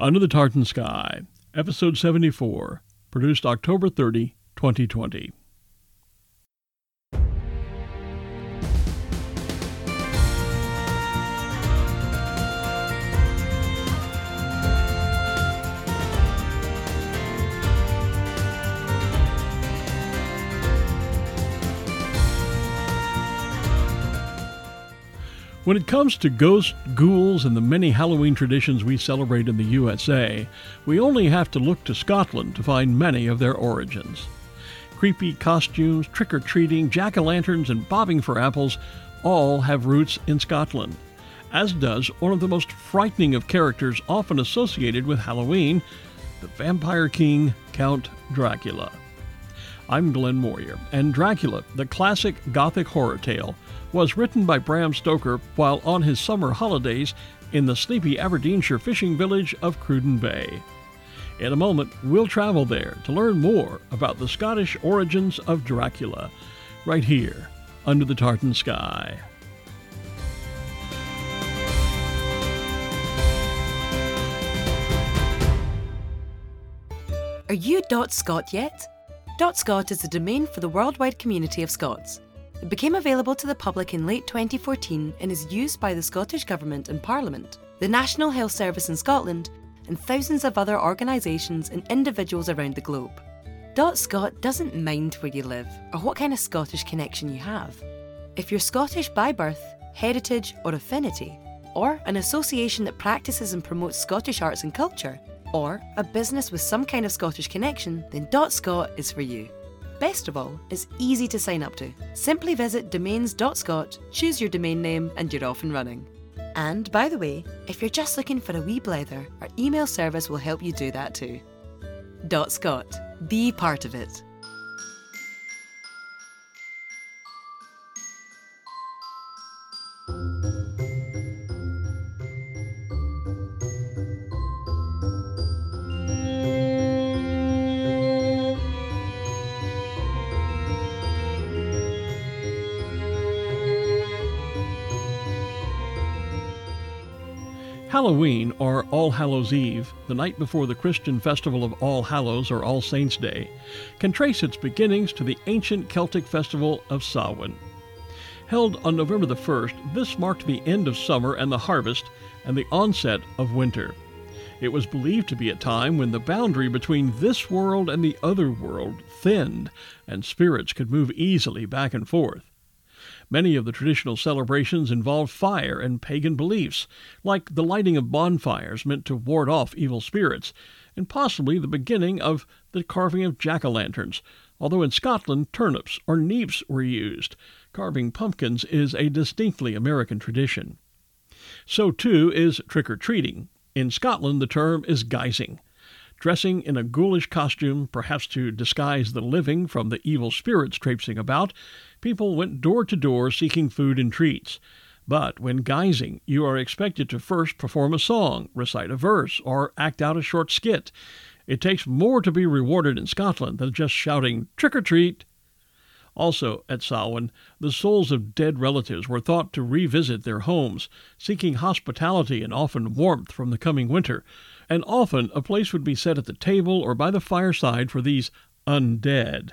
Under the Tartan Sky, Episode 74, produced October 30, 2020. When it comes to ghosts, ghouls, and the many Halloween traditions we celebrate in the USA, we only have to look to Scotland to find many of their origins. Creepy costumes, trick or treating, jack o' lanterns, and bobbing for apples all have roots in Scotland, as does one of the most frightening of characters often associated with Halloween, the vampire king, Count Dracula. I'm Glenn Moyer, and Dracula, the classic Gothic horror tale, was written by Bram Stoker while on his summer holidays in the sleepy Aberdeenshire fishing village of Cruden Bay. In a moment, we'll travel there to learn more about the Scottish origins of Dracula, right here under the tartan sky. Are you dot .scot yet? Dot .Scot is the domain for the worldwide community of Scots. It became available to the public in late 2014 and is used by the Scottish Government and Parliament, the National Health Service in Scotland, and thousands of other organisations and individuals around the globe. Dot .scot doesn't mind where you live or what kind of Scottish connection you have. If you're Scottish by birth, heritage, or affinity, or an association that practices and promotes Scottish arts and culture, or a business with some kind of Scottish connection, then Dot .scot is for you. Best of all, it's easy to sign up to. Simply visit domains.scot, choose your domain name, and you're off and running. And by the way, if you're just looking for a wee blether, our email service will help you do that too. .scot. Be part of it. Halloween, or All Hallows Eve, the night before the Christian festival of All Hallows or All Saints' Day, can trace its beginnings to the ancient Celtic festival of Samhain. Held on November the 1st, this marked the end of summer and the harvest and the onset of winter. It was believed to be a time when the boundary between this world and the other world thinned and spirits could move easily back and forth. Many of the traditional celebrations involved fire and pagan beliefs, like the lighting of bonfires meant to ward off evil spirits, and possibly the beginning of the carving of jack o' lanterns, although in Scotland turnips or neeps were used. Carving pumpkins is a distinctly American tradition. So, too, is trick or treating. In Scotland, the term is guising dressing in a ghoulish costume, perhaps to disguise the living from the evil spirits traipsing about, people went door to door seeking food and treats. But when guising, you are expected to first perform a song, recite a verse, or act out a short skit. It takes more to be rewarded in Scotland than just shouting, trick or treat. Also, at Samhain, the souls of dead relatives were thought to revisit their homes, seeking hospitality and often warmth from the coming winter, and often a place would be set at the table or by the fireside for these undead.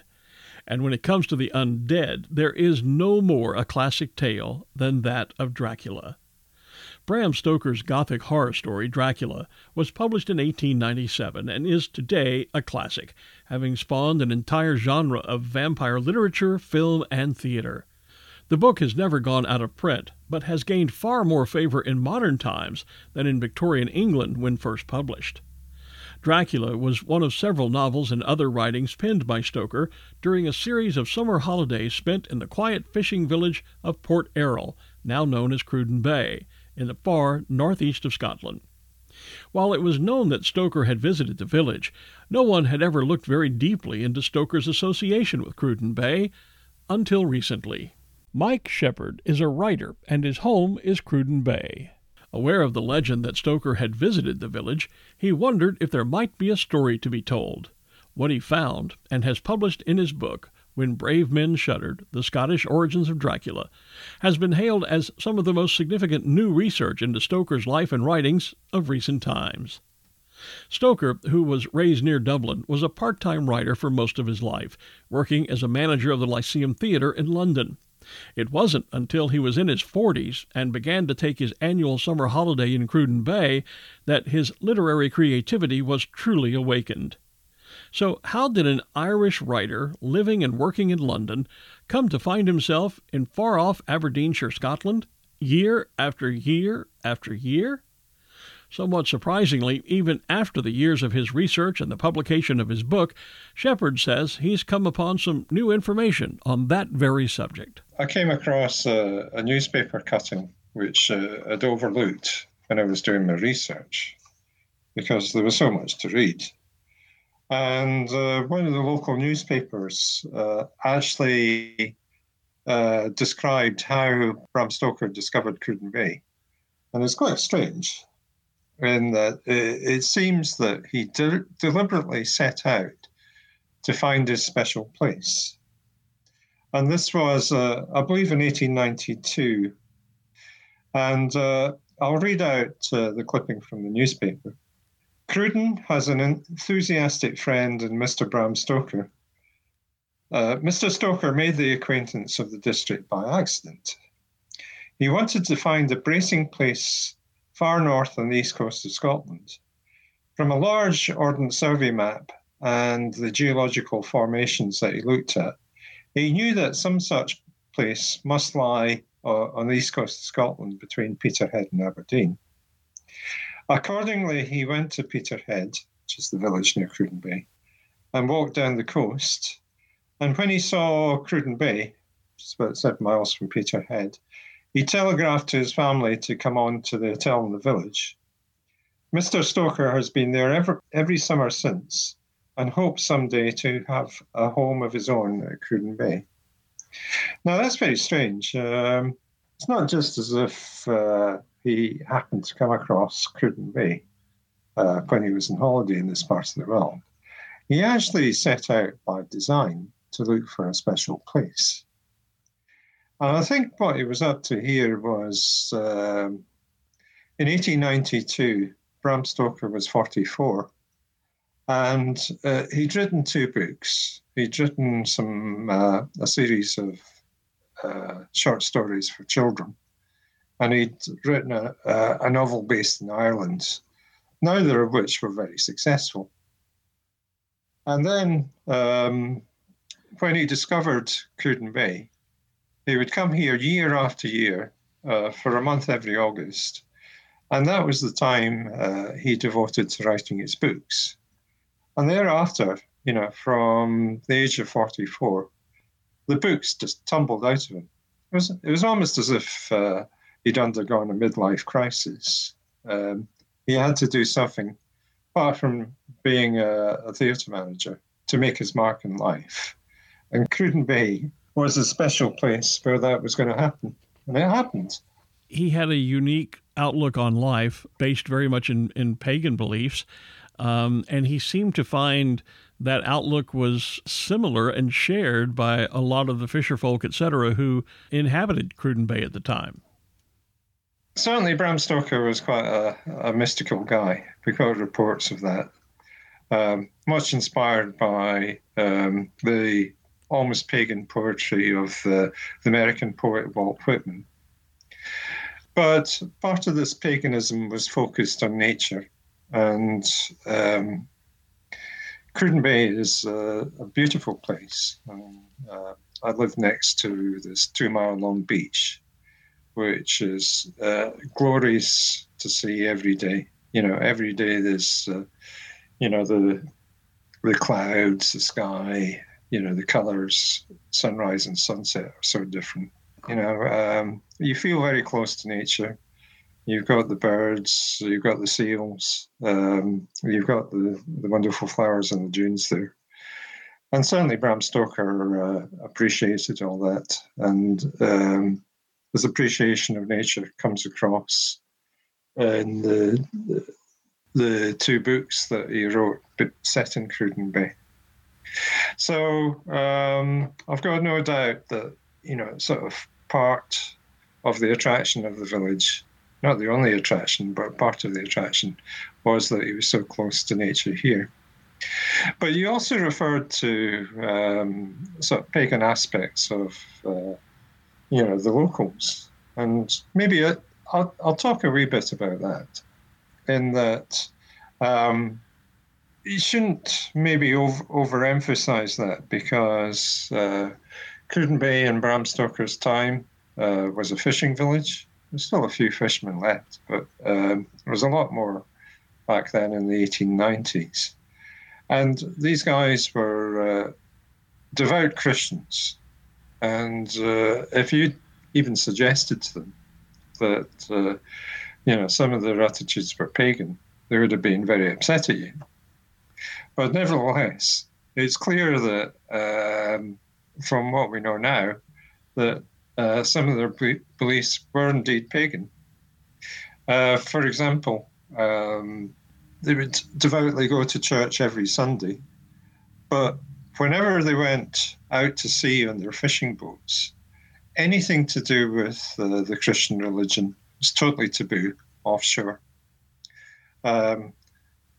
And when it comes to the undead, there is no more a classic tale than that of Dracula. Bram Stoker's Gothic horror story, Dracula, was published in 1897 and is today a classic, having spawned an entire genre of vampire literature, film, and theater. The book has never gone out of print, but has gained far more favor in modern times than in Victorian England when first published. Dracula was one of several novels and other writings penned by Stoker during a series of summer holidays spent in the quiet fishing village of Port Erroll, now known as Cruden Bay, in the far northeast of Scotland. While it was known that Stoker had visited the village, no one had ever looked very deeply into Stoker's association with Cruden Bay until recently. Mike Shepherd is a writer, and his home is Cruden Bay. Aware of the legend that Stoker had visited the village, he wondered if there might be a story to be told. What he found, and has published in his book, When Brave Men Shuddered The Scottish Origins of Dracula, has been hailed as some of the most significant new research into Stoker's life and writings of recent times. Stoker, who was raised near Dublin, was a part time writer for most of his life, working as a manager of the Lyceum Theatre in London. It wasn't until he was in his 40s and began to take his annual summer holiday in Cruden Bay that his literary creativity was truly awakened. So, how did an Irish writer living and working in London come to find himself in far off Aberdeenshire, Scotland, year after year after year? Somewhat surprisingly, even after the years of his research and the publication of his book, Shepherd says he's come upon some new information on that very subject. I came across a, a newspaper cutting which uh, I'd overlooked when I was doing my research because there was so much to read. And uh, one of the local newspapers uh, actually uh, described how Bram Stoker discovered Cruden Bay. And it's quite strange in that it, seems that he de- deliberately set out to find his special place. And this was, uh, I believe, in 1892. And uh, I'll read out uh, the clipping from the newspaper. Cruden has an enthusiastic friend in Mr. Bram Stoker. Uh, Mr. Stoker made the acquaintance of the district by accident. He wanted to find a bracing place far north on the east coast of Scotland. From a large Ordnance Survey map and the geological formations that he looked at, he knew that some such place must lie uh, on the east coast of Scotland between Peterhead and Aberdeen. Accordingly, he went to Peterhead, which is the village near Cruden Bay, and walked down the coast. And when he saw Cruden Bay, which is about seven miles from Peterhead, he telegraphed to his family to come on to the hotel in the village. Mr. Stoker has been there every, every summer since and hopes someday to have a home of his own at Cruden Bay. Now, that's very strange. Um, it's not just as if uh, he happened to come across Cruden Bay uh, when he was on holiday in this part of the world. He actually set out by design to look for a special place. And I think what he was up to here was um, in 1892, Bram Stoker was 44. And uh, he'd written two books. He'd written some uh, a series of uh, short stories for children, and he'd written a, a, novel based in Ireland, neither of which were very successful. And then um, when he discovered Cruden Bay, he would come here year after year uh, for a month every August. And that was the time uh, he devoted to writing his books. And thereafter, you know, from the age of 44, the books just tumbled out of him. It was, it was almost as if uh, he'd undergone a midlife crisis. Um, he had to do something, apart from being a, a theatre manager, to make his mark in life. And Cruden Bay was a special place where that was going to happen. And it happened. He had a unique outlook on life based very much in, in pagan beliefs. Um, and he seemed to find that outlook was similar and shared by a lot of the fisherfolk, etc., who inhabited Cruden Bay at the time. Certainly, Bram Stoker was quite a, a mystical guy. We got reports of that. Um, much inspired by um, the almost pagan poetry of the, the American poet Walt Whitman. But part of this paganism was focused on nature. And um, Cruden Bay is a, a beautiful place. Um, uh, I live next to this two mile long beach, which is uh, glorious to see every day. You know, every day there's, uh, you know, the the clouds, the sky, you know the colors sunrise and sunset are so different you know um, you feel very close to nature. You've got the birds you've got the seals um, you've got the, the wonderful flowers in the dunes there. And certainly bram stoker uh, appreciated all that. And um, his appreciation of nature comes across in the, the, the two books that he wrote set in cruden bay so um, I've got no doubt that you know sort of part of the attraction of the village not the only attraction, but part of the attraction was that he was so close to nature here. But you also referred to um, sort of pagan aspects of, uh, you know, the locals, and maybe I, will I'll talk a wee bit about that. In that, um, you shouldn't maybe over, overemphasize that because uh, Cruden Bay in Bram Stoker's time uh, was a fishing village. There's still a few fishermen left, but um, there was a lot more back then in the 1890s. And these guys were uh, devout Christians. And uh, if you even suggested to them that, uh, you know, some of their attitudes were pagan, they would have been very upset at you. But nevertheless, it's clear that um, from what we know now, that uh, some of their beliefs were indeed pagan. Uh, for example, um, they would devoutly go to church every Sunday, but whenever they went out to sea on their fishing boats, anything to do with uh, the Christian religion was totally taboo offshore. Um,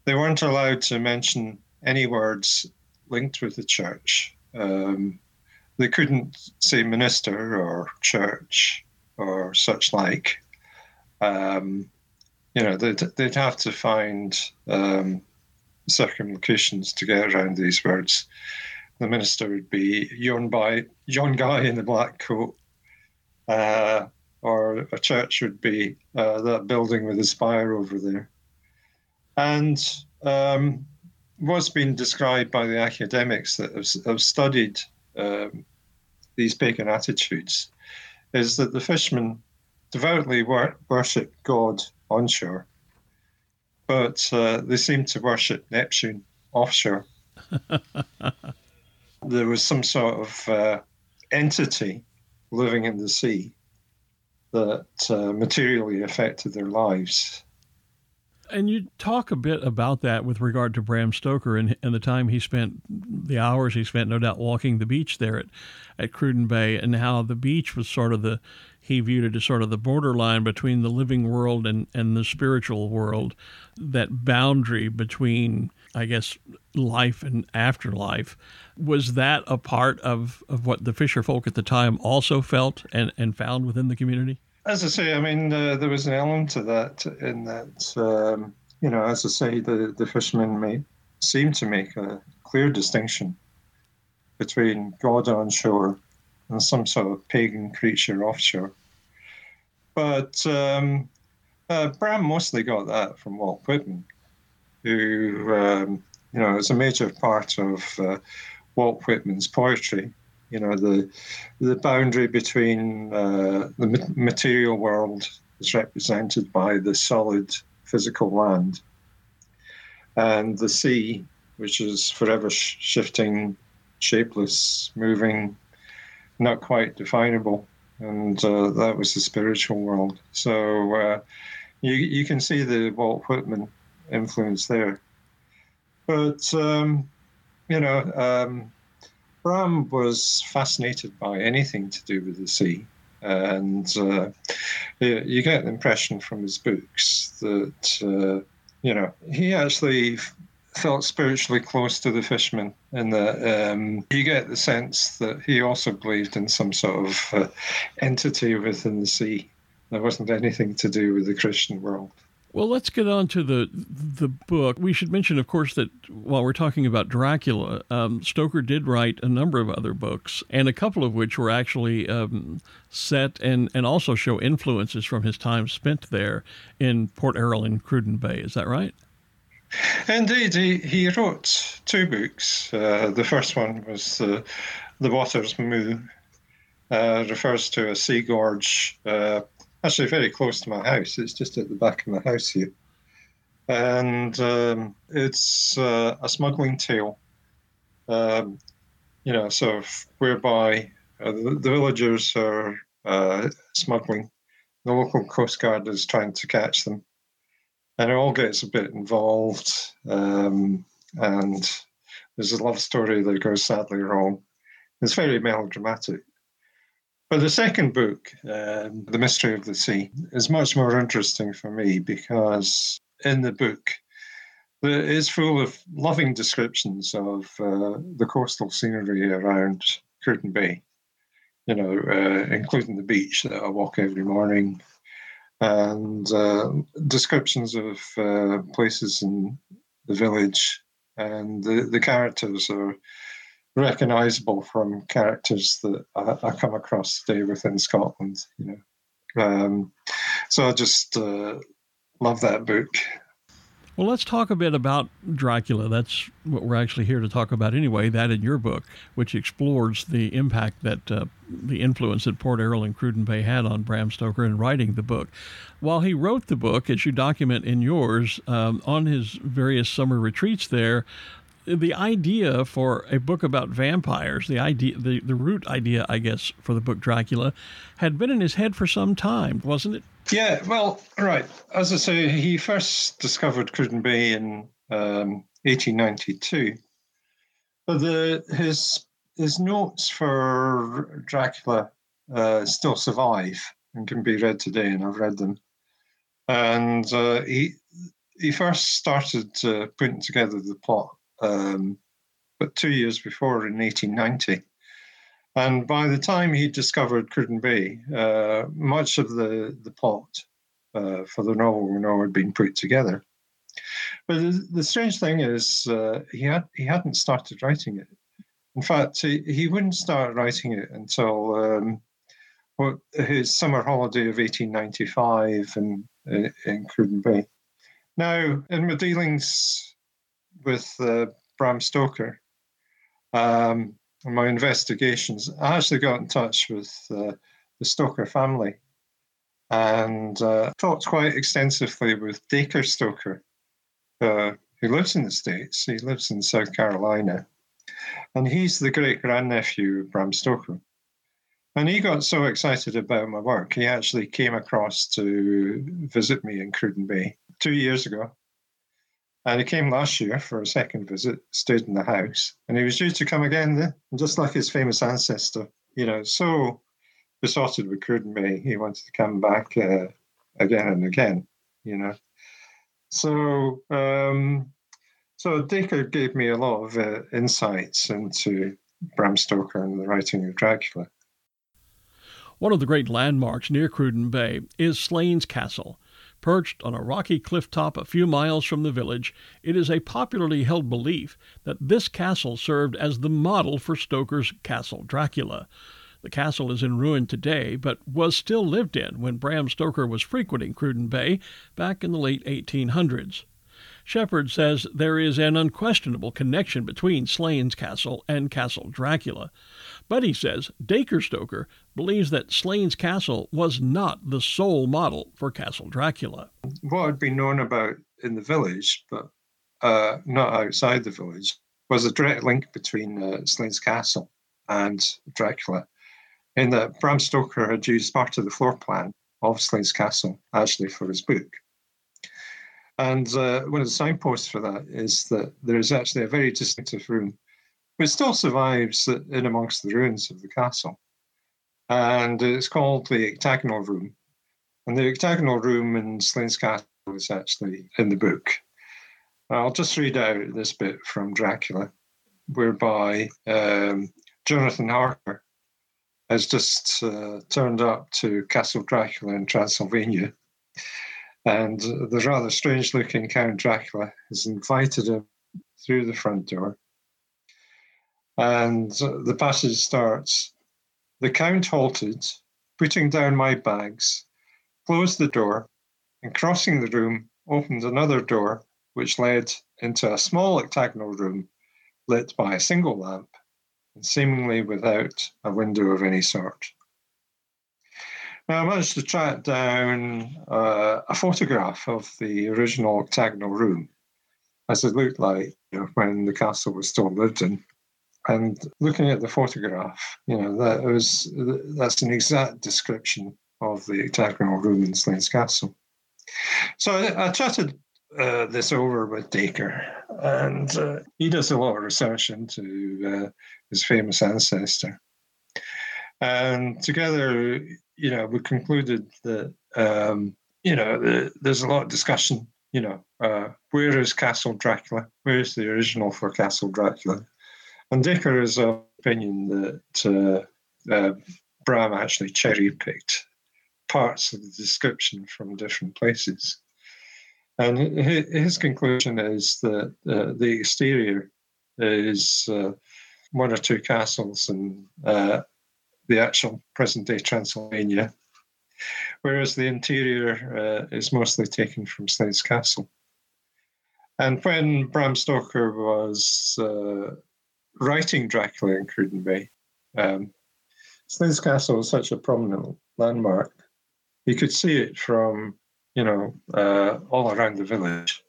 they weren't allowed to mention any words linked with the church. Um, they couldn't say minister or church or such like. Um, you know, they'd, they'd have to find um, circumlocutions to get around these words. The minister would be yon by yon guy in the black coat, uh, or a church would be uh, that building with the spire over there. And um, what's been described by the academics that have, have studied um, these pagan attitudes is that the fishermen devoutly wor- worship God onshore, but uh, they seem to worship Neptune offshore. there was some sort of uh, entity living in the sea that uh, materially affected their lives. And you talk a bit about that with regard to Bram Stoker and, and the time he spent, the hours he spent, no doubt, walking the beach there at, at Cruden Bay, and how the beach was sort of the he viewed it as sort of the borderline between the living world and, and the spiritual world, that boundary between, I guess, life and afterlife. Was that a part of, of what the fisher folk at the time also felt and, and found within the community? As I say, I mean, uh, there was an element to that in that, um, you know, as I say, the, the fishermen may seem to make a clear distinction between God on shore and some sort of pagan creature offshore. But um, uh, Bram mostly got that from Walt Whitman, who, um, you know, is a major part of uh, Walt Whitman's poetry. You know, the the boundary between uh, the material world is represented by the solid physical land and the sea, which is forever sh- shifting, shapeless, moving, not quite definable, and uh, that was the spiritual world. So uh, you you can see the Walt Whitman influence there, but um, you know. Um, Bram was fascinated by anything to do with the sea, and uh, you get the impression from his books that uh, you know he actually felt spiritually close to the fishermen, and that um, you get the sense that he also believed in some sort of uh, entity within the sea. There wasn't anything to do with the Christian world. Well, let's get on to the the book. We should mention, of course, that while we're talking about Dracula, um, Stoker did write a number of other books, and a couple of which were actually um, set and, and also show influences from his time spent there in Port Erroll and Cruden Bay. Is that right? Indeed, he, he wrote two books. Uh, the first one was uh, The Watter's Mou, uh, refers to a sea gorge, uh, actually very close to my house. It's just at the back of my house here. And um, it's uh, a smuggling tale, um, you know, sort of whereby uh, the, the, villagers are smuggling. The local coast guard is trying to catch them and it all gets a bit involved. Um, and there's a love story that goes sadly wrong. It's very melodramatic. But the second book, um, The Mystery of the Sea, is much more interesting for me because in the book, it is full of loving descriptions of uh, the coastal scenery around Cruden Bay, you know, uh, including the beach that I walk every morning, and uh, descriptions of uh, places in the village, and the, the characters are recognizable from characters that I, I come across today within Scotland. You know, um, so I just uh, love that book. Well, let's talk a bit about Dracula. That's what we're actually here to talk about anyway. That in your book, which explores the impact that uh, the influence that Port Erroll and Cruden Bay had on Bram Stoker in writing the book. While he wrote the book, as you document in yours, um, on his various summer retreats there, the idea for a book about vampires, the idea, the, the root idea, I guess, for the book Dracula, had been in his head for some time, wasn't it? Yeah, well, right. As I say, he first discovered Cruden Bay in um, 1892, but the, his his notes for Dracula uh, still survive and can be read today, and I've read them. And uh, he he first started uh, putting together the plot um, but two years before in 1890. And by the time he discovered Cruden Bay, uh, much of the, the plot uh, for the novel we know had been put together. But the, the strange thing is, uh, he, had, he hadn't started writing it. In fact, he, he wouldn't start writing it until um, what, his summer holiday of 1895 in, in Cruden Bay. Now, in my dealings with uh, Bram Stoker, um, my investigations, I actually got in touch with uh, the Stoker family and uh, talked quite extensively with Dacre Stoker, uh, who lives in the States. He lives in South Carolina. And he's the great grandnephew of Bram Stoker. And he got so excited about my work, he actually came across to visit me in Cruden Bay two years ago. And he came last year for a second visit, stayed in the house, and he was due to come again just like his famous ancestor, you know, so besotted with Cruden Bay, he wanted to come back uh, again and again, you know. So, um, so Dacre gave me a lot of uh, insights into Bram Stoker and the writing of Dracula. One of the great landmarks near Cruden Bay is Slains Castle, Perched on a rocky cliff top a few miles from the village, it is a popularly held belief that this castle served as the model for Stoker's Castle Dracula. The castle is in ruin today, but was still lived in when Bram Stoker was frequenting Cruden Bay back in the late 1800s. Shepherd says there is an unquestionable connection between Slains Castle and Castle Dracula. But he says Dacre Stoker believes that Slains Castle was not the sole model for Castle Dracula. What had been known about in the village, but uh, not outside the village, was a direct link between uh, Slains Castle and Dracula, in that Bram Stoker had used part of the floor plan of Slains Castle actually for his book. And uh, one of the signposts for that is that there is actually a very distinctive room it still survives in amongst the ruins of the castle. And it's called the octagonal room. And the octagonal room in Slains Castle is actually in the book. I'll just read out this bit from Dracula, whereby um, Jonathan Harker has just uh, turned up to Castle Dracula in Transylvania. And the rather strange looking Count Dracula has invited him through the front door and the passage starts The Count halted, putting down my bags, closed the door, and crossing the room, opened another door which led into a small octagonal room lit by a single lamp and seemingly without a window of any sort. Now, I managed to track down uh, a photograph of the original octagonal room as it looked like you know, when the castle was still lived in. And looking at the photograph, you know, that was that's an exact description of the octagonal room in Slains Castle. So I, I chatted uh, this over with Dacre, and uh, he does a lot of research into uh, his famous ancestor. And together, you know, we concluded that, um, you know, the, there's a lot of discussion, you know, uh, where is Castle Dracula? Where is the original for Castle Dracula? And of opinion that uh, uh, Bram actually cherry picked parts of the description from different places. And his conclusion is that uh, the exterior is uh, one or two castles in uh, the actual present day Transylvania, whereas the interior uh, is mostly taken from Slains Castle. And when Bram Stoker was writing Dracula in Cruden Bay, um, Castle was such a prominent landmark. You could see it from, you know, uh, all around the village.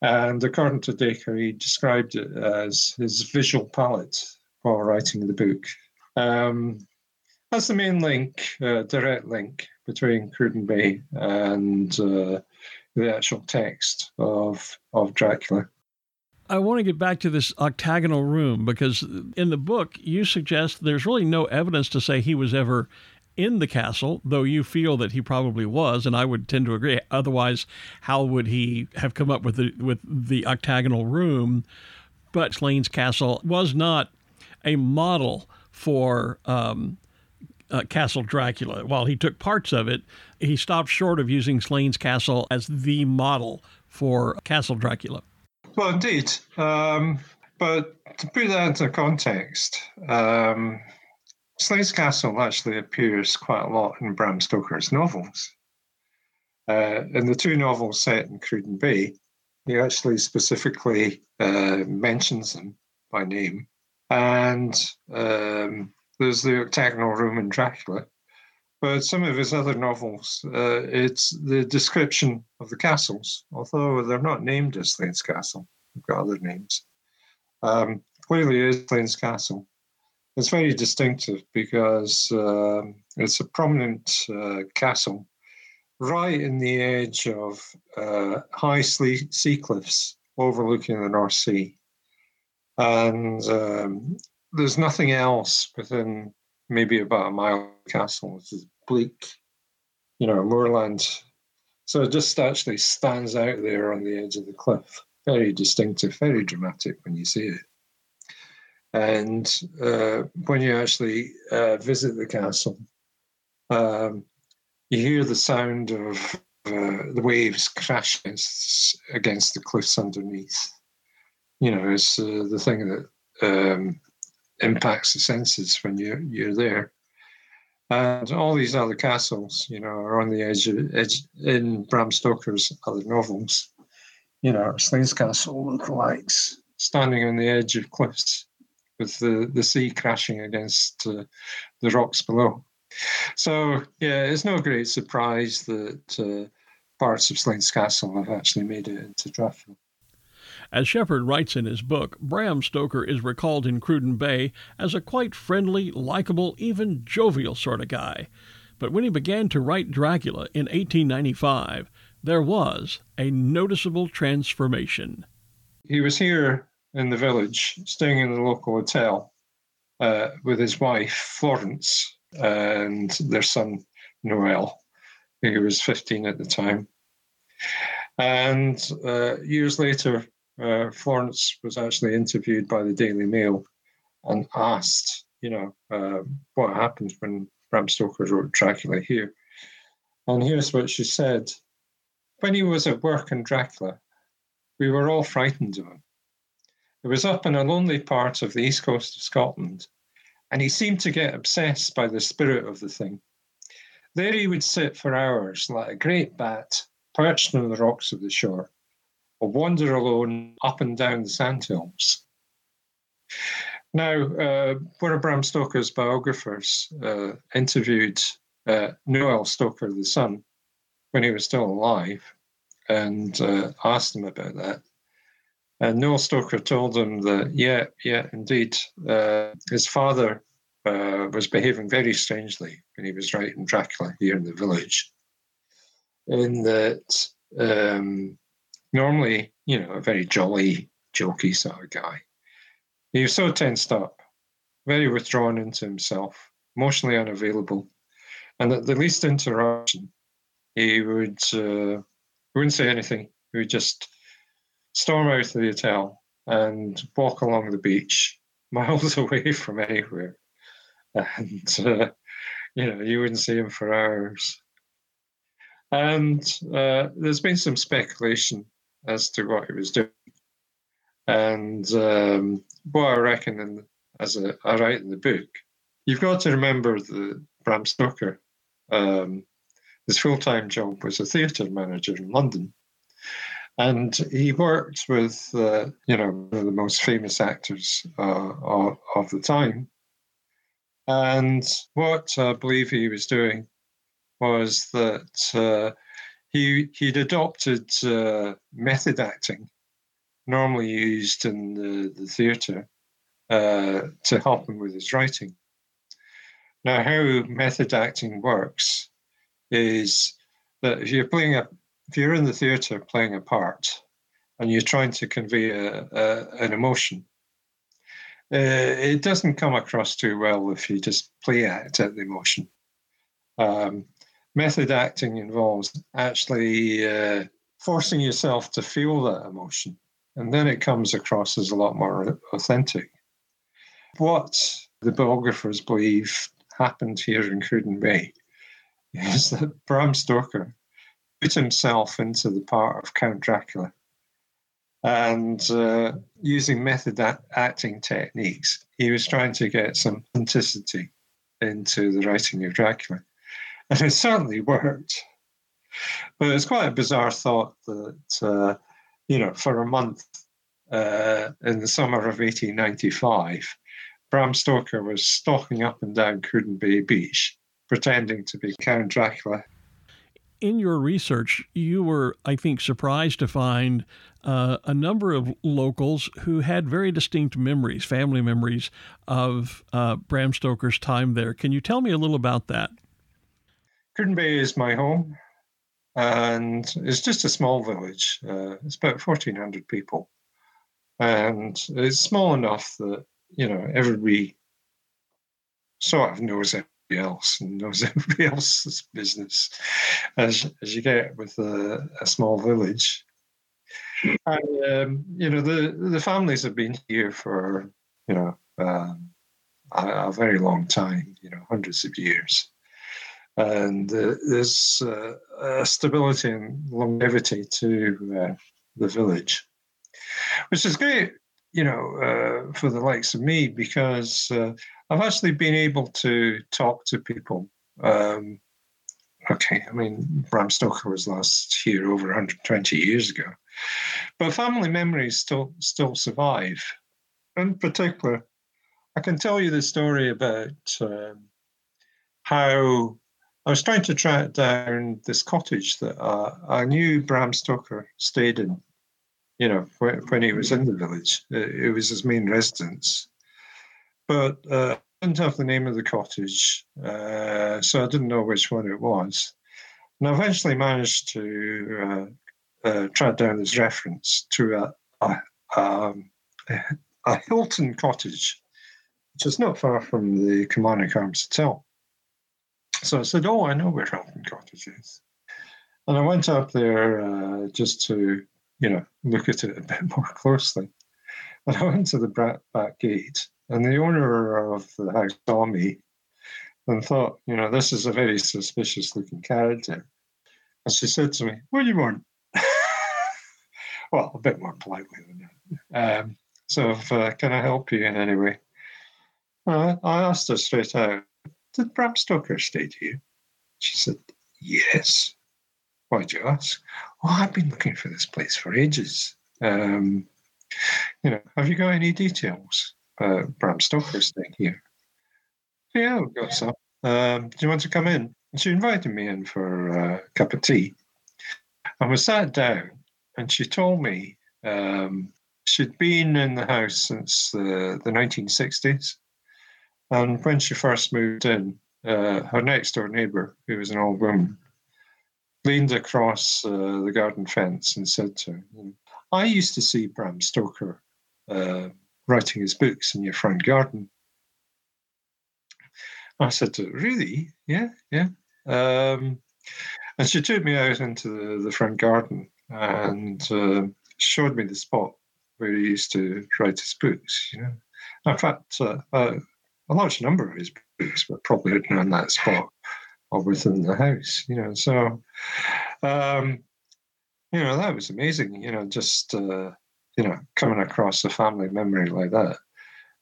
And according to Dacre, he described it as his visual palette while writing the book. Um, that's the main link, uh, direct link between Cruden Bay and uh, the actual text of of Dracula. I want to get back to this octagonal room because in the book you suggest there's really no evidence to say he was ever in the castle, though you feel that he probably was, and I would tend to agree. Otherwise, how would he have come up with the with the octagonal room? But Slains Castle was not a model for um, uh, Castle Dracula. While he took parts of it, he stopped short of using Slains Castle as the model for Castle Dracula. Well, indeed. Um, but to put that into context, um, Slains Castle actually appears quite a lot in Bram Stoker's novels. Uh, in the two novels set in Cruden Bay, he actually specifically uh, mentions them by name. And um, there's the octagonal room in Dracula. But some of his other novels, uh, it's the description of the castles, although they're not named as Slains Castle. They've got other names. Um, clearly, is Slains Castle. It's very distinctive because um, it's a prominent uh, castle right in the edge of uh, high sea cliffs overlooking the North Sea. And um, there's nothing else within maybe about a mile castle. It's bleak, you know, moorland. So it just actually stands out there on the edge of the cliff. Very distinctive, very dramatic when you see it. And uh, when you actually uh, visit the castle, um, you hear the sound of uh, the waves crashing against the cliffs underneath. You know, it's uh, the thing that um, impacts the senses when you're you're there. And all these other castles, you know, are on the edge of edge in Bram Stoker's other novels. You know, Slains Castle lookalikes standing on the edge of cliffs with the, the sea crashing against uh, the rocks below. So, yeah, it's no great surprise that uh, parts of Slains Castle have actually made it into Dracula. As Shepherd writes in his book, Bram Stoker is recalled in Cruden Bay as a quite friendly, likable, even jovial sort of guy. But when he began to write Dracula in 1895, there was a noticeable transformation. He was here in the village, staying in the local hotel uh, with his wife, Florence, and their son, Noel. He was 15 at the time. And uh, years later, uh, Florence was actually interviewed by the Daily Mail and asked, you know, uh, what happened when Bram Stoker wrote Dracula here. And here's what she said When he was at work in Dracula, we were all frightened of him. It was up in a lonely part of the east coast of Scotland, and he seemed to get obsessed by the spirit of the thing. There he would sit for hours like a great bat perched on the rocks of the shore or wander alone up and down the sandhills. Now, uh, one of Bram Stoker's biographers uh, interviewed uh, Noel Stoker, the son, when he was still alive, and uh, asked him about that. And Noel Stoker told him that, yeah, yeah, indeed, uh, his father uh, was behaving very strangely when he was writing Dracula here in the village. In that um, normally, you know, a very jolly, jokey sort of guy. He was so tensed up, very withdrawn into himself, emotionally unavailable, and at the least interruption, he would uh, wouldn't say anything. He would just storm out of the hotel and walk along the beach, miles away from anywhere, and uh, you know you wouldn't see him for hours. And uh, there's been some speculation as to what he was doing. And um, what I reckon, in, as a, I write in the book, you've got to remember that Bram Stoker, um, his full time job was a theatre manager in London. And he worked with, uh, you know, one of the most famous actors uh, of, of the time. And what I believe he was doing was that uh, he he'd adopted uh, method acting, normally used in the, the theatre, uh, to help him with his writing. Now, how method acting works is that if you're playing a if you're in the theatre playing a part and you're trying to convey a, a, an emotion, uh, it doesn't come across too well if you just play act at the emotion. Um, method acting involves actually uh, forcing yourself to feel that emotion, and then it comes across as a lot more authentic. What the biographers believe happened here in Cruden Bay is that Bram Stoker put himself into the part of Count Dracula and uh, using method acting techniques, he was trying to get some authenticity into the writing of Dracula. And it certainly worked. But it's quite a bizarre thought that, uh, you know, for a month uh, in the summer of 1895, Bram Stoker was stalking up and down Cruden Bay Beach, pretending to be Count Dracula. In your research, you were, I think, surprised to find uh, a number of locals who had very distinct memories, family memories of uh, Bram Stoker's time there. Can you tell me a little about that? Cruden Bay is my home, and it's just a small village. Uh, it's about 1,400 people. And it's small enough that, you know, everybody sort of knows everybody else and knows everybody else's business as, as you get with a, a small village. And, um, you know, the, the families have been here for, you know, um, a, a very long time, you know, hundreds of years and uh, there's uh, a stability and longevity to uh, the village, which is great, you know, uh, for the likes of me because uh, I've actually been able to talk to people. Um, okay, I mean, Bram Stoker was last here over 120 years ago, but family memories still still survive. In particular, I can tell you the story about um, how I was trying to track down this cottage that uh, I knew Bram Stoker stayed in, you know, when, he was in the village. It, it was his main residence. But uh, I didn't have the name of the cottage, uh, so I didn't know which one it was. And I eventually managed to uh, uh, track down this reference to a, a, um, a Hilton cottage, which is not far from the Kilmarnock Arms Hotel. So I said, Oh, I know where Hilton Cottage is. And I went up there uh, just to, you know, look at it a bit more closely. And I went to the back gate, and the owner of the house saw me and thought, you know, this is a very suspicious looking character. And she said to me, What do you want? well, a bit more politely than that. Um, so, if, uh, can I help you in any way? I asked her straight out, did Bram Stoker stay to you? She said, Yes. Why'd you ask? Oh, I've been looking for this place for ages. Um, you know, have you got any details? Uh, Bram Stoker staying here. Yeah, we've got some. Um, do you want to come in? And she invited me in for a cup of tea. And we sat down, and she told me um, she'd been in the house since the, the 1960s. And when she first moved in, uh, her next door neighbour, who was an old woman, leaned across uh, the garden fence and said to her, I used to see Bram Stoker uh, writing his books in your front garden. I said to her, really? Yeah, yeah. Um, and she took me out into the, the front garden and uh, showed me the spot where he used to write his books. You know, in fact, uh, uh, a large number of his books were probably written on that spot or within the house. You know, so um, you know that was amazing. You know, just uh, you know coming across a family memory like that.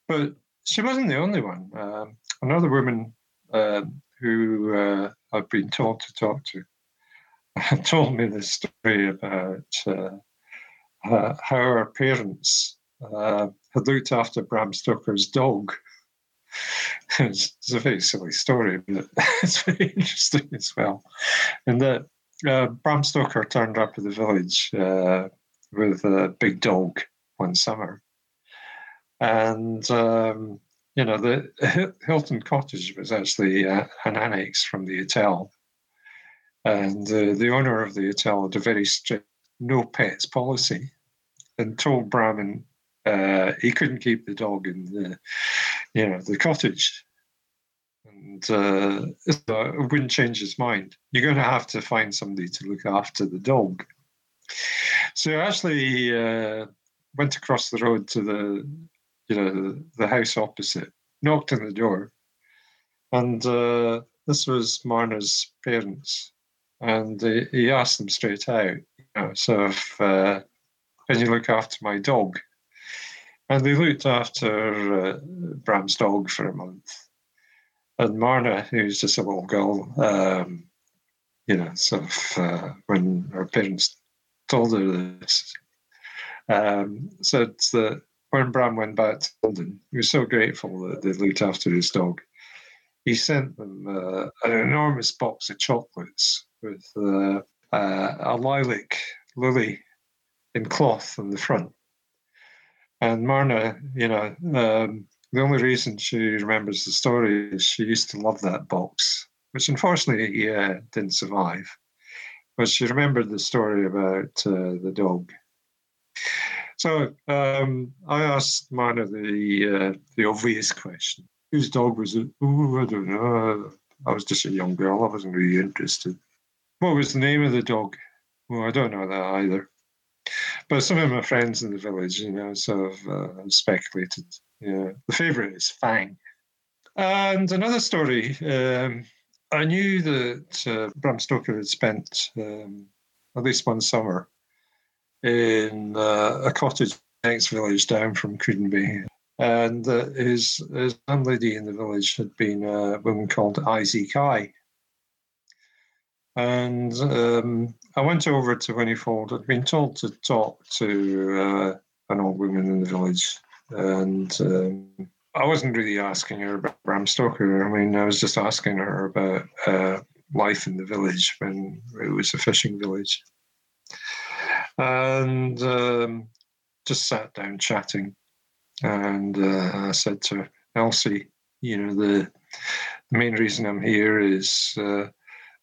But she wasn't the only one. Um, another woman um, who uh, I've been told to talk to told me this story about uh, uh, how her parents uh, had looked after Bram Stoker's dog. it's, a very silly story, but it's very interesting as well. And that uh, Bram Stoker turned up at the village uh, with a big dog one summer. And um, you know, the Hilton Cottage was actually uh, an annex from the hotel. And uh, the owner of the hotel had a very strict no pets policy and told Brahman uh, he couldn't keep the dog in the, you know, the cottage. And uh, it wouldn't change his mind. You're going to have to find somebody to look after the dog. So actually uh, went across the road to the you know, the house opposite, knocked on the door, and uh, this was Marna's parents, and he, he asked them straight out, you know, sort of, uh, can you look after my dog? And they looked after uh, Bram's dog for a month. And Marna, who's just a little girl, um, you know, sort of uh, when her parents told her this, um, said that when Bram went back to London, he was so grateful that they looked after his dog. He sent them uh, an enormous box of chocolates with uh, uh, a lilac lily in cloth on the front. And Marna, you know, um, the only reason she remembers the story is she used to love that box, which unfortunately yeah, didn't survive. But she remembered the story about uh, the dog. So um, I asked Marna the uh, the obvious question: Whose dog was it? Oh, I don't know. I was just a young girl. I wasn't really interested. What was the name of the dog? Well, I don't know that either. But some of my friends in the village, you know, sort of uh, speculated. Yeah, the favourite is Fang. And another story. Um, I knew that uh, Bram Stoker had spent um, at least one summer in uh, a cottage next village down from Cruden And uh, his, his landlady in the village had been a woman called Izzy Kai. And um, I went over to Whinnyfold. I'd been told to talk to uh, an old woman in the village. And um, I wasn't really asking her about Bram Stoker. I mean, I was just asking her about uh, life in the village when it was a fishing village and um, just sat down chatting. And uh, I said to Elsie, you know, the, the main reason I'm here is uh,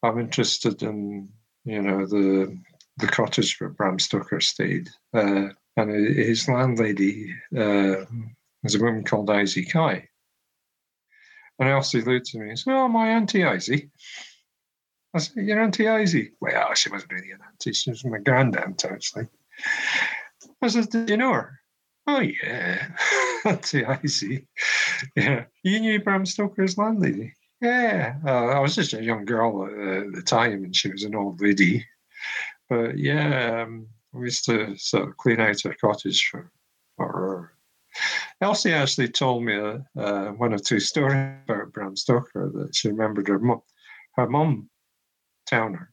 I'm interested in, you know, the the cottage where Bram Stoker stayed. Uh, and his landlady uh, is a woman called Izzy Kai. And Elsie looked at me and said, Oh, my Auntie Izzy. I said, Your Auntie Izzy? Well, she wasn't really an auntie. She was my grandaunt, actually. I said, Did you know her? Oh, yeah. Auntie Izzy. Yeah. You knew Bram Stoker's landlady? Yeah. Uh, I was just a young girl at the time, and she was an old lady. But yeah, um, we used to sort of clean out her cottage for, for her. Elsie actually told me uh, one or two stories about Bram Stoker that she remembered her mum, her mum Towner.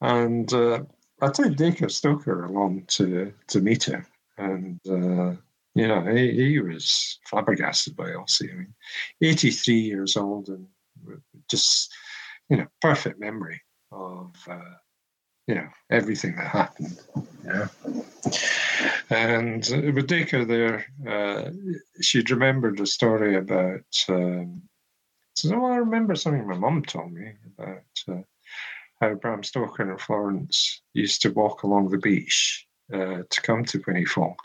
And uh, I took Dacre Stoker along to, to meet her. And, uh, you know, he, he, was flabbergasted by Elsie. I mean, 83 years old and just, you know, perfect memory of, uh, you know, everything that happened. Yeah. And with Dacre there, uh, she'd remembered a story about um, says, "Oh, I remember something my mum told me about uh, how Bram Stoker and Florence used to walk along the beach uh, to come to Whinnyfold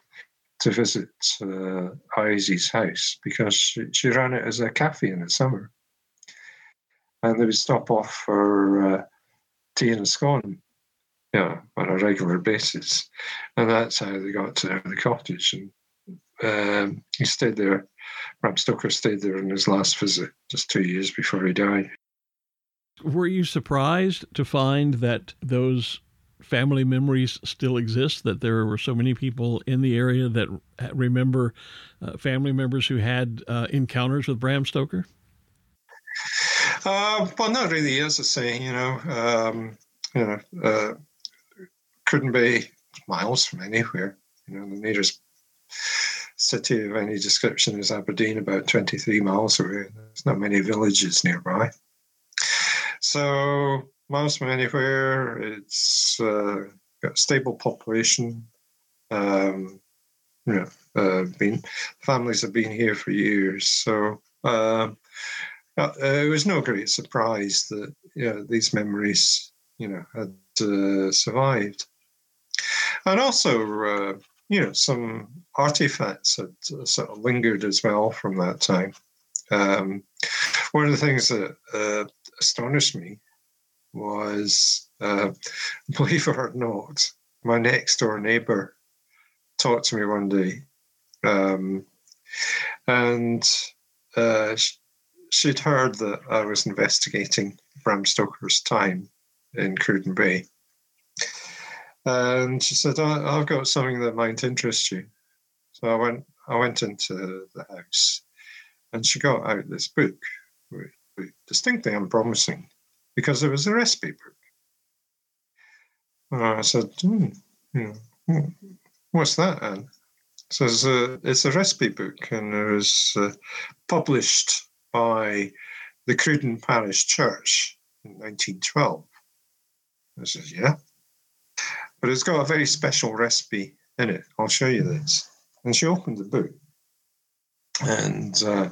to visit uh, Izzy's house because she, she, ran it as a cafe in the summer. and they would stop off for uh, tea and a scone, yeah, on a regular basis, and that's how they got to the cottage. And um, he stayed there. Bram Stoker stayed there in his last visit, just two years before he died. Were you surprised to find that those family memories still exist? That there were so many people in the area that remember uh, family members who had uh, encounters with Bram Stoker? Uh, well, not really. As I say, you know, um, you know, uh, couldn't be miles from anywhere. You know, the nearest city of any description is Aberdeen, about 23 miles away. There's not many villages nearby. So, miles from anywhere, it's uh, got a stable population. Um, you know, uh, been families have been here for years. So, um, uh, it was no great surprise that you know, these memories, you know, had uh, survived. And also, uh, you know, some artifacts had uh, sort of lingered as well from that time. Um, one of the things that astonished me was, uh, believe it or not, my next door neighbor talked to me one day. Um, and uh, she'd heard that I was investigating Bram Stoker's time in Cruden Bay. And she said, I've got something that might interest you. So I went I went into the house and she got out this book, distinctly unpromising, because it was a recipe book. And I said, hmm, hmm, what's that, Anne? So it's a, it's a recipe book and it was uh, published by the Cruden Parish Church in 1912. I says, yeah. But it's got a very special recipe in it. I'll show you this. And she opened the book. And uh,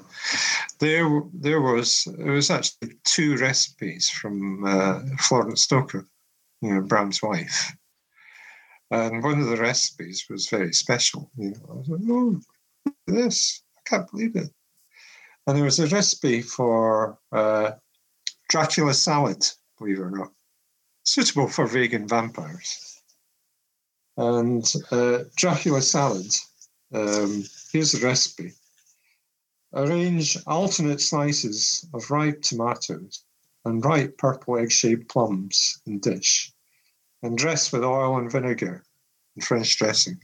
there, there was it was actually two recipes from uh, Florence Stoker, you know, Bram's wife. And one of the recipes was very special. You know, I was like, oh, look at this. I can't believe it. And there was a recipe for uh, Dracula salad, believe it or not, suitable for vegan vampires. And uh, Dracula salad, um, here's the recipe. Arrange alternate slices of ripe tomatoes and ripe purple egg shaped plums in dish and dress with oil and vinegar and French dressing.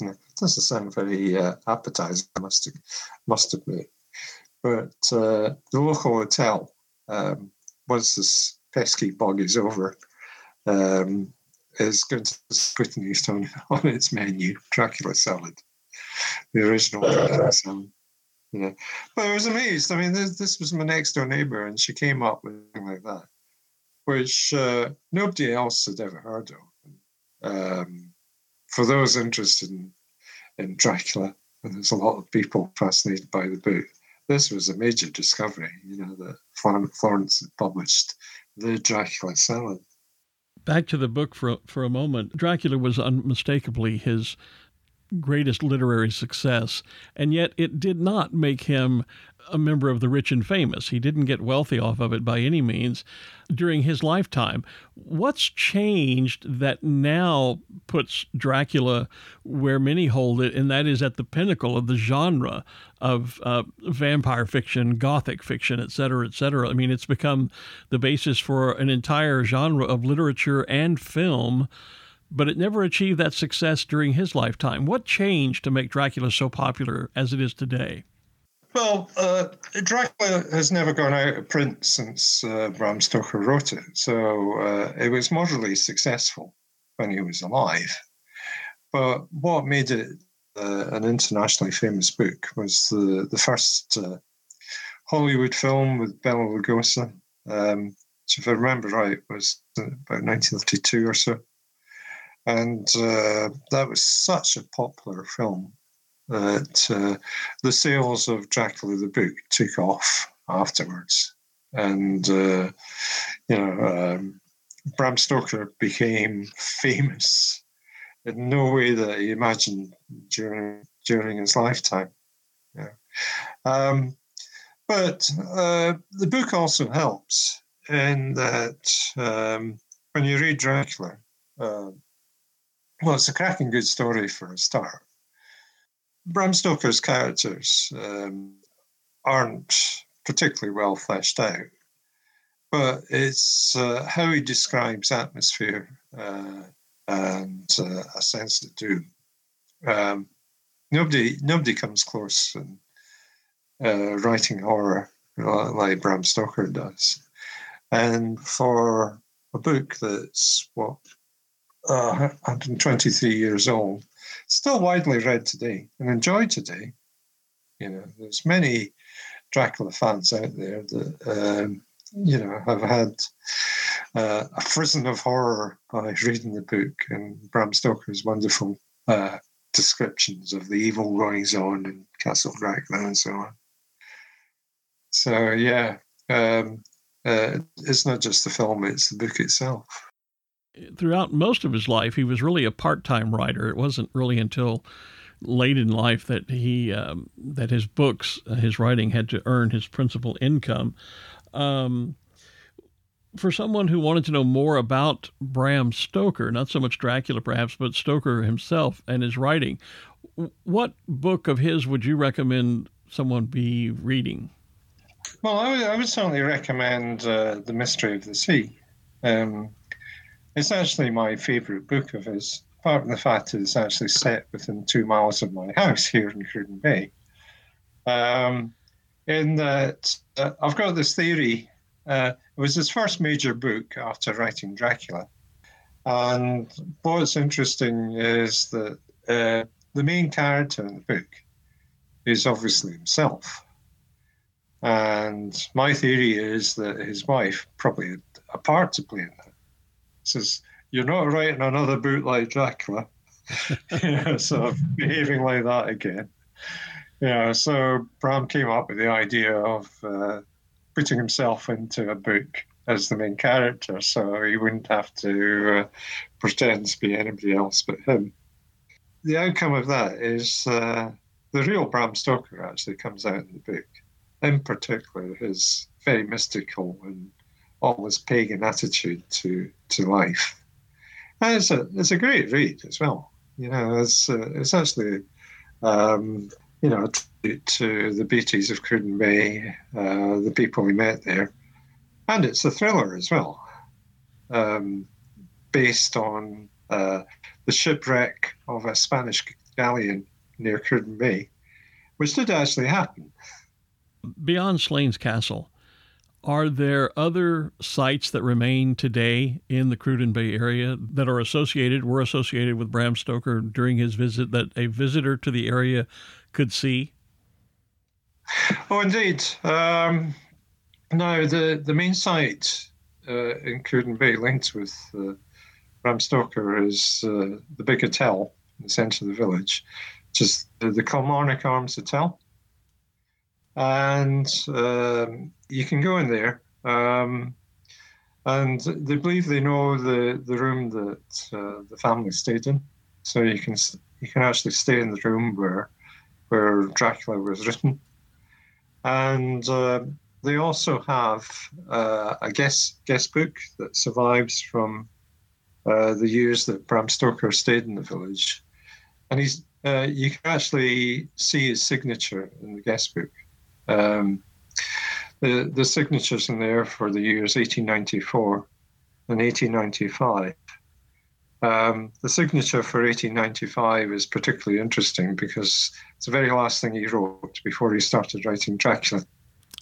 Yeah, doesn't sound very uh, appetizing, I must, admit. But uh, the local hotel, um, once this pesky bog is over, um, is going to put on, on its menu Dracula salad, the original Dracula salad. Yeah. But I was amazed. I mean, this, this was my next door neighbor, and she came up with something like that, which uh, nobody else had ever heard of. Um, for those interested in, in Dracula, and there's a lot of people fascinated by the book, this was a major discovery, you know, that Florence had published the Dracula salad. Back to the book for for a moment. Dracula was unmistakably his greatest literary success, and yet it did not make him a member of the rich and famous. He didn't get wealthy off of it by any means during his lifetime. What's changed that now puts Dracula where many hold it, and that is at the pinnacle of the genre of uh, vampire fiction, gothic fiction, et cetera, et cetera? I mean, it's become the basis for an entire genre of literature and film but it never achieved that success during his lifetime. What changed to make Dracula so popular as it is today? Well, uh, Dracula has never gone out of print since uh, Bram Stoker wrote it, so uh, it was moderately successful when he was alive. But what made it uh, an internationally famous book was the the first uh, Hollywood film with Bela Lugosi, um, which, if I remember right, was about 1932 or so and uh, that was such a popular film that uh, the sales of Dracula the book took off afterwards, and uh, you know um, Bram Stoker became famous in no way that he imagined during during his lifetime. Yeah. Um, But uh, the book also helps in that um, when you read Dracula, uh, well, it's a cracking good story for a start. Bram Stoker's characters um, aren't particularly well fleshed out, but it's uh, how he describes atmosphere uh, and uh, a sense of doom. Um, nobody, nobody comes close in uh, writing horror like Bram Stoker does. And for a book that's what uh, 123 years old, still widely read today and enjoyed today. You know, there's many Dracula fans out there that um, you know have had uh, a frisson of horror by reading the book and Bram Stoker's wonderful uh, descriptions of the evil goings on in Castle Dracula and so on. So yeah, um, uh, it's not just the film; it's the book itself throughout most of his life, he was really a part-time writer. It wasn't really until late in life that he um, that his books, uh, his writing, had to earn his principal income. Um, for someone who wanted to know more about Bram Stoker, not so much Dracula perhaps, but Stoker himself and his writing, what book of his would you recommend someone be reading? Well, I would, I would certainly recommend uh, The Mystery of the Sea. Um, it's actually my favourite book of his, apart from the fact that it's actually set within two miles of my house here in Cruden Bay. Um, in that, uh, I've got this theory. Uh, it was his first major book after writing Dracula. And what's interesting is that uh, the main character in the book is obviously himself. And my theory is that his wife probably had a part to play in that says, You're not writing another book like Dracula. so behaving like that again. Yeah, so Bram came up with the idea of uh, putting himself into a book as the main character, so he wouldn't have to uh, pretend to be anybody else but him. The outcome of that is uh, the real Bram Stoker actually comes out in the book. In particular, his very mystical and almost pagan attitude to to life. And it's a it's a great read as well. You know, it's uh, it's actually um, you know to the beauties of Cruden Bay, uh, the people we met there, and it's a thriller as well, um, based on uh, the shipwreck of a Spanish galleon near Cruden Bay, which did actually happen. Beyond Slains Castle, are there other sites that remain today in the Cruden Bay area that are associated, were associated with Bram Stoker during his visit that a visitor to the area could see? Oh, indeed. Um, no, the, the main site uh, in Cruden Bay linked with uh, Bram Stoker is uh, the big hotel in the centre of the village, which is the, the Kilmarnock Arms Hotel and um, you can go in there. Um, and they believe they know the, the room that uh, the family stayed in, so you can you can actually stay in the room where where Dracula was written. And uh, they also have uh, a guest guest book that survives from uh, the years that Bram Stoker stayed in the village, and he's uh, you can actually see his signature in the guest book. Um, the, the signatures in there for the years 1894 and 1895. Um, the signature for 1895 is particularly interesting because it's the very last thing he wrote before he started writing Dracula.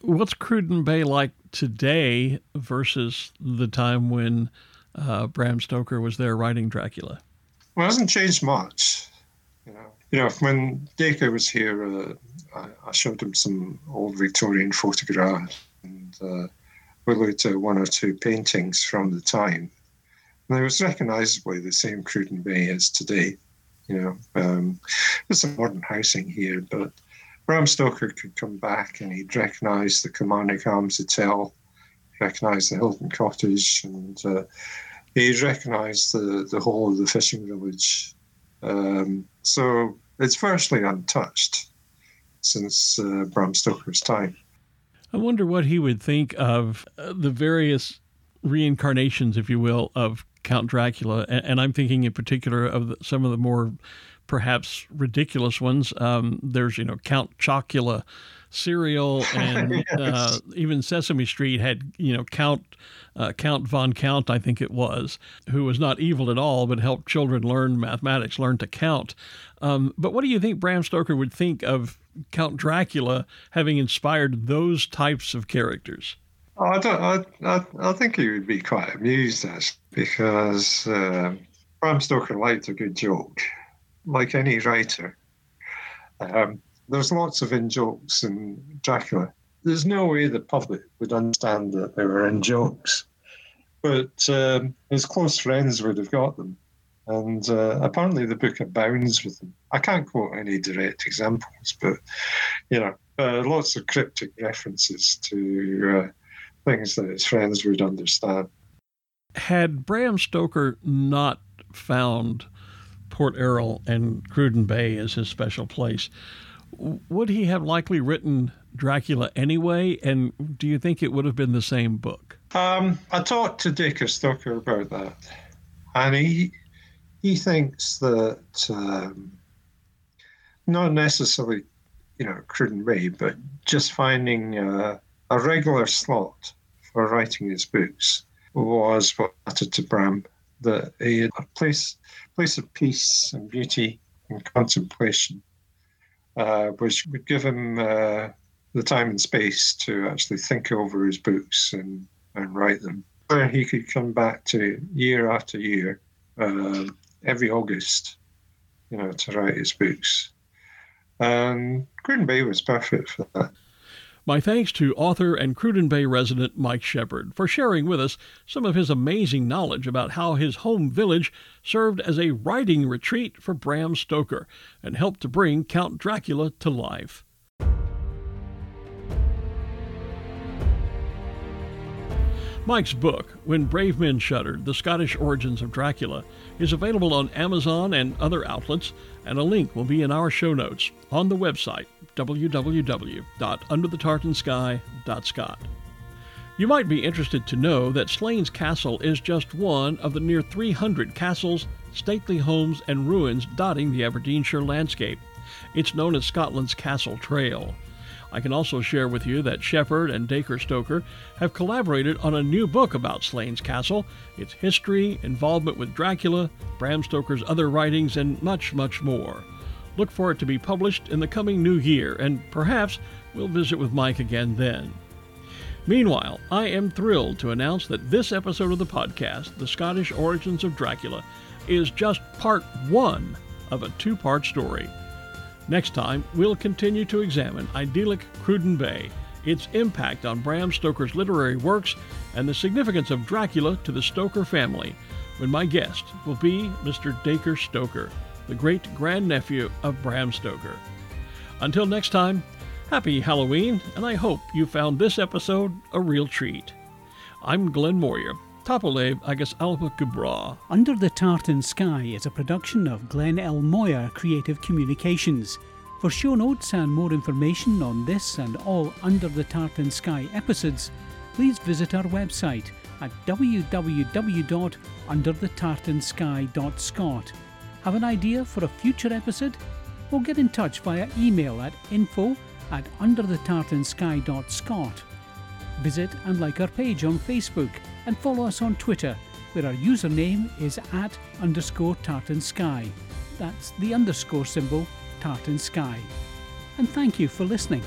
What's Cruden Bay like today versus the time when uh, Bram Stoker was there writing Dracula? Well, it hasn't changed much. You know, you know when Dacre was here, uh, I, I, showed him some old Victorian photographs and uh, we looked at one or two paintings from the time. And it was recognisably the same Cruden Bay as today. You know, um, there's some modern housing here, but Bram Stoker could come back and he'd recognise the Kilmarnock Arms Hotel, recognise the Hilton Cottage, and uh, he'd recognise the, the whole of the fishing village. Um, so it's virtually untouched since uh, Bram Stoker's time. I wonder what he would think of uh, the various reincarnations, if you will, of Count Dracula. And, and I'm thinking in particular of the, some of the more perhaps ridiculous ones. Um, there's, you know, Count Chocula cereal and yes. uh, even Sesame Street had, you know, Count uh, Count von Count, I think it was, who was not evil at all, but helped children learn mathematics, learn to count. Um, but what do you think Bram Stoker would think of Count Dracula having inspired those types of characters? Oh, I don't. I, I, I think he would be quite amused as because uh, Bram Stoker liked a good joke, like any writer. Um, there's lots of in jokes in Dracula. There's no way the public would understand that they were in jokes, but um, his close friends would have got them. And uh, apparently, the book abounds with them. I can't quote any direct examples, but you know, uh, lots of cryptic references to uh, things that his friends would understand. Had Bram Stoker not found Port Erroll and Cruden Bay as his special place, would he have likely written Dracula anyway? And do you think it would have been the same book? Um, I talked to Dacre Stoker about that, and he he thinks that um, not necessarily, you know, Cruden Bay, but just finding uh, a regular slot for writing his books was what mattered to Bram. That he had a place place of peace and beauty and contemplation uh, which would give him uh, the time and space to actually think over his books and, and write them. Where he could come back to year after year, uh, every August, you know, to write his books. And Cruden Bay was perfect for that. My thanks to author and Cruden Bay resident Mike Shepherd for sharing with us some of his amazing knowledge about how his home village served as a writing retreat for Bram Stoker and helped to bring Count Dracula to life. Mike's book, When Brave Men Shuddered The Scottish Origins of Dracula, is available on Amazon and other outlets, and a link will be in our show notes on the website www.underthetartansky.scot. You might be interested to know that Slains Castle is just one of the near 300 castles, stately homes, and ruins dotting the Aberdeenshire landscape. It's known as Scotland's Castle Trail. I can also share with you that Shepherd and Dacre Stoker have collaborated on a new book about Slains Castle, its history, involvement with Dracula, Bram Stoker's other writings, and much, much more. Look for it to be published in the coming new year, and perhaps we'll visit with Mike again then. Meanwhile, I am thrilled to announce that this episode of the podcast, The Scottish Origins of Dracula, is just part one of a two part story. Next time, we'll continue to examine idyllic Cruden Bay, its impact on Bram Stoker's literary works, and the significance of Dracula to the Stoker family, when my guest will be Mr. Dacre Stoker the great grandnephew of Bram Stoker. Until next time, happy Halloween, and I hope you found this episode a real treat. I'm Glenn Moyer. Tapole agus Alba gu bràth. Under the Tartan Sky is a production of Glenn L. Moyer Creative Communications. For show notes and more information on this and all Under the Tartan Sky episodes, please visit our website at www.underthetartansky.scot. Have an idea for a future episode? Or get in touch via email at info at underthetartansky.scot. Visit and like our page on Facebook and follow us on Twitter, where our username is at underscore tartansky. That's the underscore symbol tartansky. And thank you for listening.